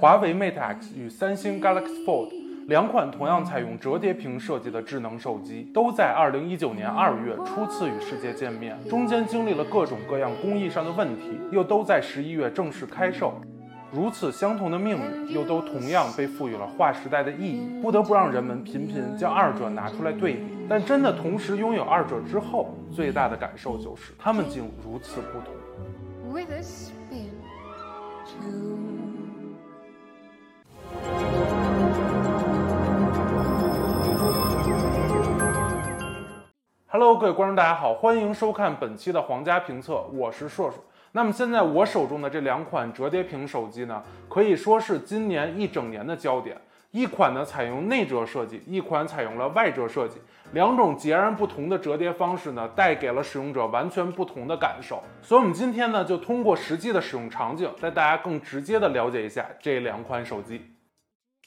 华为 Mate X 与三星 Galaxy Fold 两款同样采用折叠屏设计的智能手机，都在2019年2月初次与世界见面，中间经历了各种各样工艺上的问题，又都在11月正式开售。如此相同的命运，又都同样被赋予了划时代的意义，不得不让人们频频将二者拿出来对比。但真的同时拥有二者之后，最大的感受就是它们竟如此不同。With a spin Hello，各位观众，大家好，欢迎收看本期的皇家评测，我是硕硕。那么现在我手中的这两款折叠屏手机呢，可以说是今年一整年的焦点。一款呢采用内折设计，一款采用了外折设计，两种截然不同的折叠方式呢，带给了使用者完全不同的感受。所以，我们今天呢，就通过实际的使用场景，带大家更直接的了解一下这两款手机。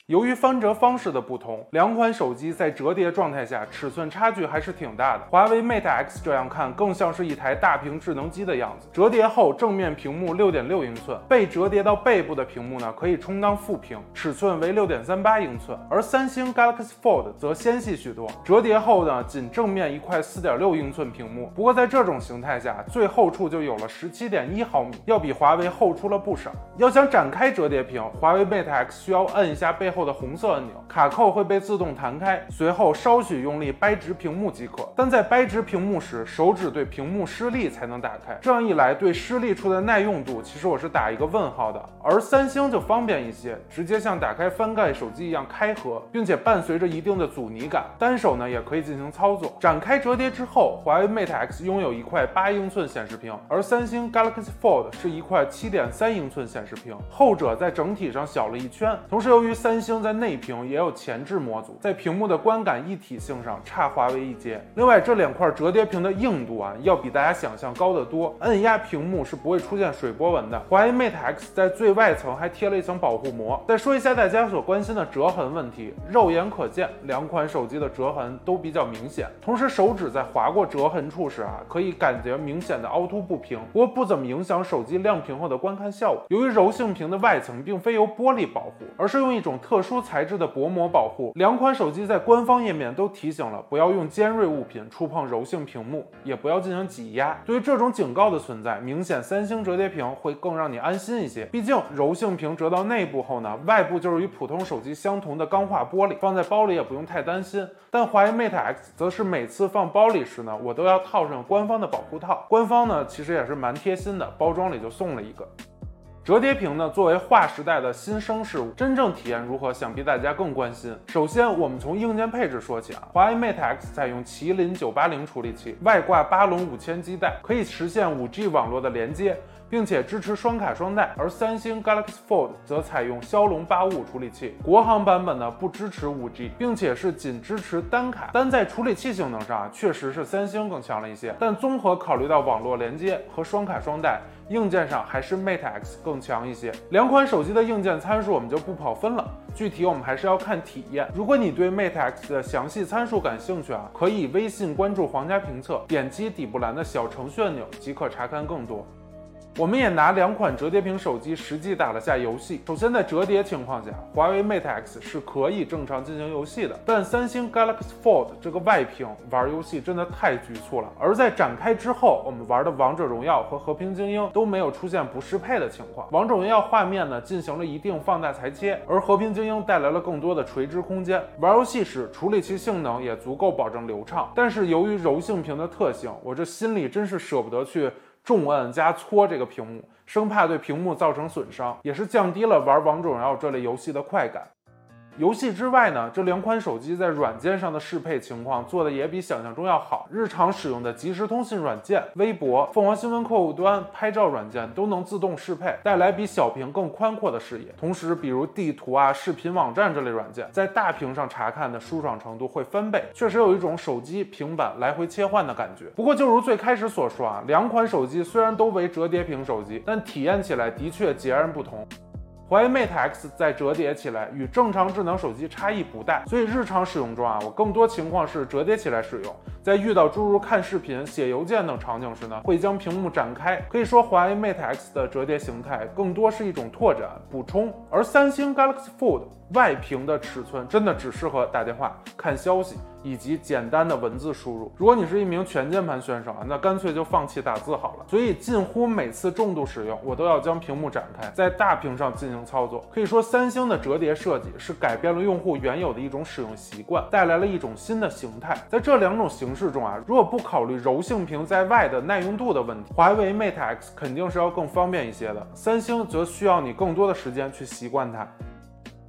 由于翻折方式的不同，两款手机在折叠状态下尺寸差距还是挺大的。华为 Mate X 这样看更像是一台大屏智能机的样子。折叠后正面屏幕六点六英寸，被折叠到背部的屏幕呢可以充当副屏，尺寸为六点三八英寸。而三星 Galaxy Fold 则纤细许多，折叠后呢仅正面一块四点六英寸屏幕。不过在这种形态下，最后处就有了十七点一毫米，要比华为厚出了不少。要想展开折叠屏，华为 Mate X 需要摁一下背后的红色按钮，卡扣会被自动弹开，随后稍许用力掰直屏幕即可。但在掰直屏幕时，手指对屏幕施力才能打开。这样一来，对施力处的耐用度，其实我是打一个问号的。而三星就方便一些，直接像打开翻盖手机一样开合，并且伴随着一定的阻尼感，单手呢也可以进行操作。展开折叠之后，华为 Mate X 拥有一块八英寸显示屏，而三星 Galaxy Fold 是一块七点三英寸显示屏，后者在整体上小了一圈。同时，由于三星在内屏也有前置模组，在屏幕的观感一体性上差华为一截。另外，这两块折叠屏的硬度啊，要比大家想象高得多，摁压屏幕是不会出现水波纹的。华为 Mate X 在最外层还贴了一层保护膜。再说一下大家所关心的折痕问题，肉眼可见，两款手机的折痕都比较明显。同时，手指在划过折痕处时啊，可以感觉明显的凹凸不平，不过不怎么影响手机亮屏后的观看效果。由于柔性屏的外层并非由玻璃保护，而是用一种特特殊材质的薄膜保护，两款手机在官方页面都提醒了不要用尖锐物品触碰柔性屏幕，也不要进行挤压。对于这种警告的存在，明显三星折叠屏会更让你安心一些。毕竟柔性屏折到内部后呢，外部就是与普通手机相同的钢化玻璃，放在包里也不用太担心。但华为 Mate X 则是每次放包里时呢，我都要套上官方的保护套。官方呢其实也是蛮贴心的，包装里就送了一个。折叠屏呢，作为划时代的新生事物，真正体验如何，想必大家更关心。首先，我们从硬件配置说起啊，华为 Mate X 采用麒麟九八零处理器，外挂八龙五千基带，可以实现五 G 网络的连接。并且支持双卡双待，而三星 Galaxy Fold 则采用骁龙八五五处理器，国行版本呢不支持五 G，并且是仅支持单卡，但在处理器性能上啊，确实是三星更强了一些。但综合考虑到网络连接和双卡双待，硬件上还是 Mate X 更强一些。两款手机的硬件参数我们就不跑分了，具体我们还是要看体验。如果你对 Mate X 的详细参数感兴趣啊，可以微信关注皇家评测，点击底部栏的小程序按钮即可查看更多。我们也拿两款折叠屏手机实际打了下游戏。首先，在折叠情况下，华为 Mate X 是可以正常进行游戏的，但三星 Galaxy Fold 这个外屏玩游戏真的太局促了。而在展开之后，我们玩的王者荣耀和和平精英都没有出现不适配的情况。王者荣耀画面呢进行了一定放大裁切，而和平精英带来了更多的垂直空间。玩游戏时处理器性能也足够保证流畅，但是由于柔性屏的特性，我这心里真是舍不得去。重摁加搓这个屏幕，生怕对屏幕造成损伤，也是降低了玩王者荣耀这类游戏的快感。游戏之外呢，这两款手机在软件上的适配情况做的也比想象中要好。日常使用的即时通信软件、微博、凤凰新闻客户端、拍照软件都能自动适配，带来比小屏更宽阔的视野。同时，比如地图啊、视频网站这类软件，在大屏上查看的舒爽程度会翻倍，确实有一种手机、平板来回切换的感觉。不过，就如最开始所说啊，两款手机虽然都为折叠屏手机，但体验起来的确截然不同。华为 Mate X 在折叠起来与正常智能手机差异不大，所以日常使用中啊，我更多情况是折叠起来使用。在遇到诸如看视频、写邮件等场景时呢，会将屏幕展开。可以说，华为 Mate X 的折叠形态更多是一种拓展、补充，而三星 Galaxy Fold 外屏的尺寸真的只适合打电话、看消息。以及简单的文字输入。如果你是一名全键盘选手啊，那干脆就放弃打字好了。所以近乎每次重度使用，我都要将屏幕展开，在大屏上进行操作。可以说，三星的折叠设计是改变了用户原有的一种使用习惯，带来了一种新的形态。在这两种形式中啊，如果不考虑柔性屏在外的耐用度的问题，华为 Mate X 肯定是要更方便一些的。三星则需要你更多的时间去习惯它。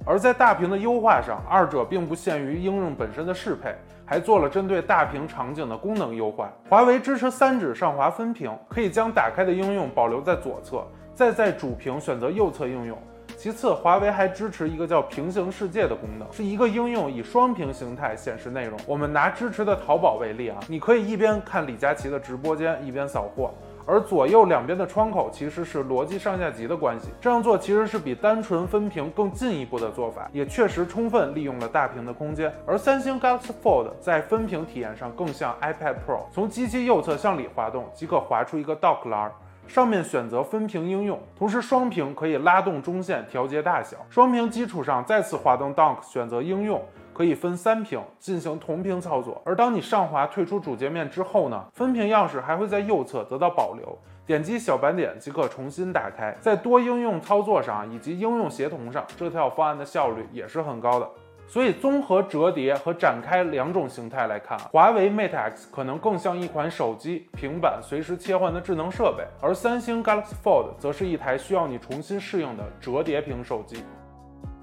而在大屏的优化上，二者并不限于应用本身的适配，还做了针对大屏场景的功能优化。华为支持三指上滑分屏，可以将打开的应用保留在左侧，再在主屏选择右侧应用。其次，华为还支持一个叫平行世界的功能，是一个应用以双屏形态显示内容。我们拿支持的淘宝为例啊，你可以一边看李佳琦的直播间，一边扫货。而左右两边的窗口其实是逻辑上下级的关系，这样做其实是比单纯分屏更进一步的做法，也确实充分利用了大屏的空间。而三星 Galaxy Fold 在分屏体验上更像 iPad Pro，从机器右侧向里滑动即可滑出一个 Dock 栏，上面选择分屏应用，同时双屏可以拉动中线调节大小，双屏基础上再次滑动 Dock 选择应用。可以分三屏进行同屏操作，而当你上滑退出主界面之后呢，分屏样式还会在右侧得到保留，点击小白点即可重新打开。在多应用操作上以及应用协同上，这套方案的效率也是很高的。所以综合折叠和展开两种形态来看，华为 Mate X 可能更像一款手机、平板随时切换的智能设备，而三星 Galaxy Fold 则是一台需要你重新适应的折叠屏手机。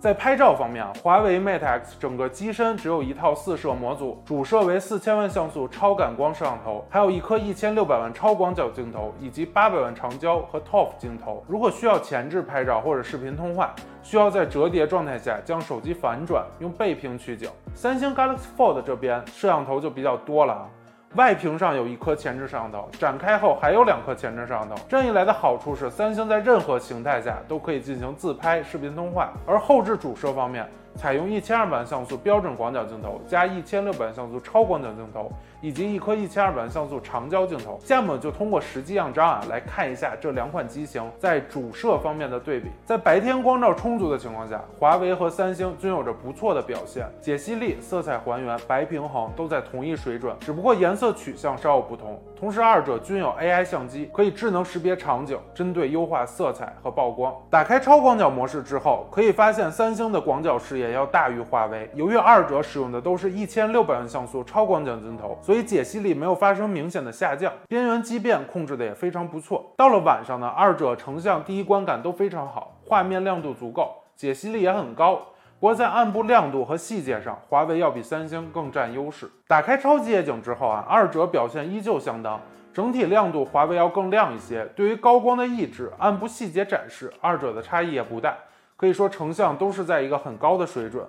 在拍照方面，华为 Mate X 整个机身只有一套四摄模组，主摄为四千万像素超感光摄像头，还有一颗一千六百万超广角镜头，以及八百万长焦和 TOF 镜头。如果需要前置拍照或者视频通话，需要在折叠状态下将手机反转，用背屏取景。三星 Galaxy Fold 这边摄像头就比较多了啊。外屏上有一颗前置摄像头，展开后还有两颗前置摄像头。这样一来的好处是，三星在任何形态下都可以进行自拍、视频通话。而后置主摄方面，采用一千二百像素标准广角镜头加一千六百万像素超广角镜头。以及一颗一千二百万像素长焦镜头，下面就通过实际样张啊来看一下这两款机型在主摄方面的对比。在白天光照充足的情况下，华为和三星均有着不错的表现，解析力、色彩还原、白平衡都在同一水准，只不过颜色取向稍有不同。同时，二者均有 AI 相机，可以智能识别场景，针对优化色彩和曝光。打开超广角模式之后，可以发现三星的广角视野要大于华为。由于二者使用的都是一千六百万像素超广角镜头，所所以解析力没有发生明显的下降，边缘畸变控制的也非常不错。到了晚上呢，二者成像第一观感都非常好，画面亮度足够，解析力也很高。不过在暗部亮度和细节上，华为要比三星更占优势。打开超级夜景之后啊，二者表现依旧相当，整体亮度华为要更亮一些。对于高光的抑制、暗部细节展示，二者的差异也不大，可以说成像都是在一个很高的水准。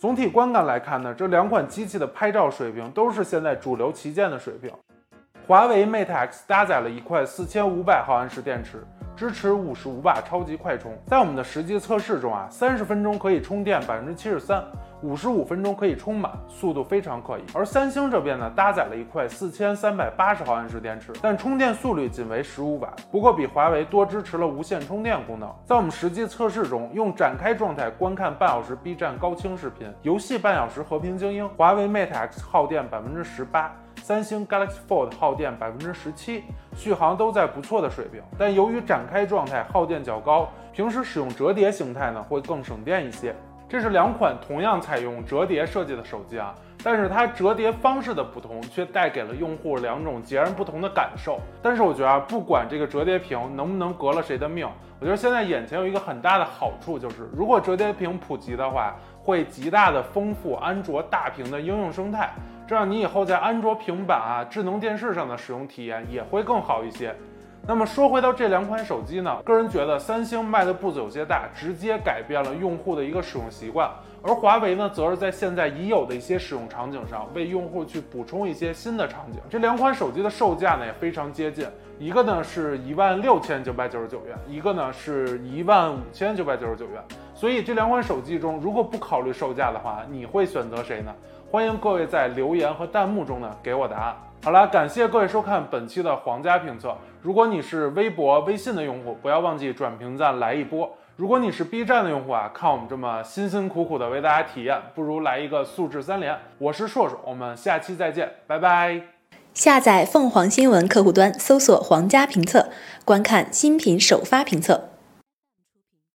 总体观感来看呢，这两款机器的拍照水平都是现在主流旗舰的水平。华为 Mate X 搭载了一块四千五百毫安时电池，支持五十五瓦超级快充。在我们的实际测试中啊，三十分钟可以充电百分之七十三。五十五分钟可以充满，速度非常可以。而三星这边呢，搭载了一块四千三百八十毫安时电池，但充电速率仅为十五瓦，不过比华为多支持了无线充电功能。在我们实际测试中，用展开状态观看半小时 B 站高清视频，游戏半小时和平精英。华为 Mate X 耗电百分之十八，三星 Galaxy Fold 耗电百分之十七，续航都在不错的水平。但由于展开状态耗电较高，平时使用折叠形态呢，会更省电一些。这是两款同样采用折叠设计的手机啊，但是它折叠方式的不同，却带给了用户两种截然不同的感受。但是我觉得啊，不管这个折叠屏能不能革了谁的命，我觉得现在眼前有一个很大的好处，就是如果折叠屏普及的话，会极大的丰富安卓大屏的应用生态，这样你以后在安卓平板啊、智能电视上的使用体验也会更好一些。那么说回到这两款手机呢，个人觉得三星迈的步子有些大，直接改变了用户的一个使用习惯，而华为呢，则是在现在已有的一些使用场景上，为用户去补充一些新的场景。这两款手机的售价呢也非常接近，一个呢是一万六千九百九十九元，一个呢是一万五千九百九十九元。所以这两款手机中，如果不考虑售价的话，你会选择谁呢？欢迎各位在留言和弹幕中呢给我答案。好了，感谢各位收看本期的皇家评测。如果你是微博、微信的用户，不要忘记转评赞来一波。如果你是 B 站的用户啊，看我们这么辛辛苦苦的为大家体验，不如来一个素质三连。我是硕硕，我们下期再见，拜拜。下载凤凰新闻客户端，搜索“皇家评测”，观看新品首发评测。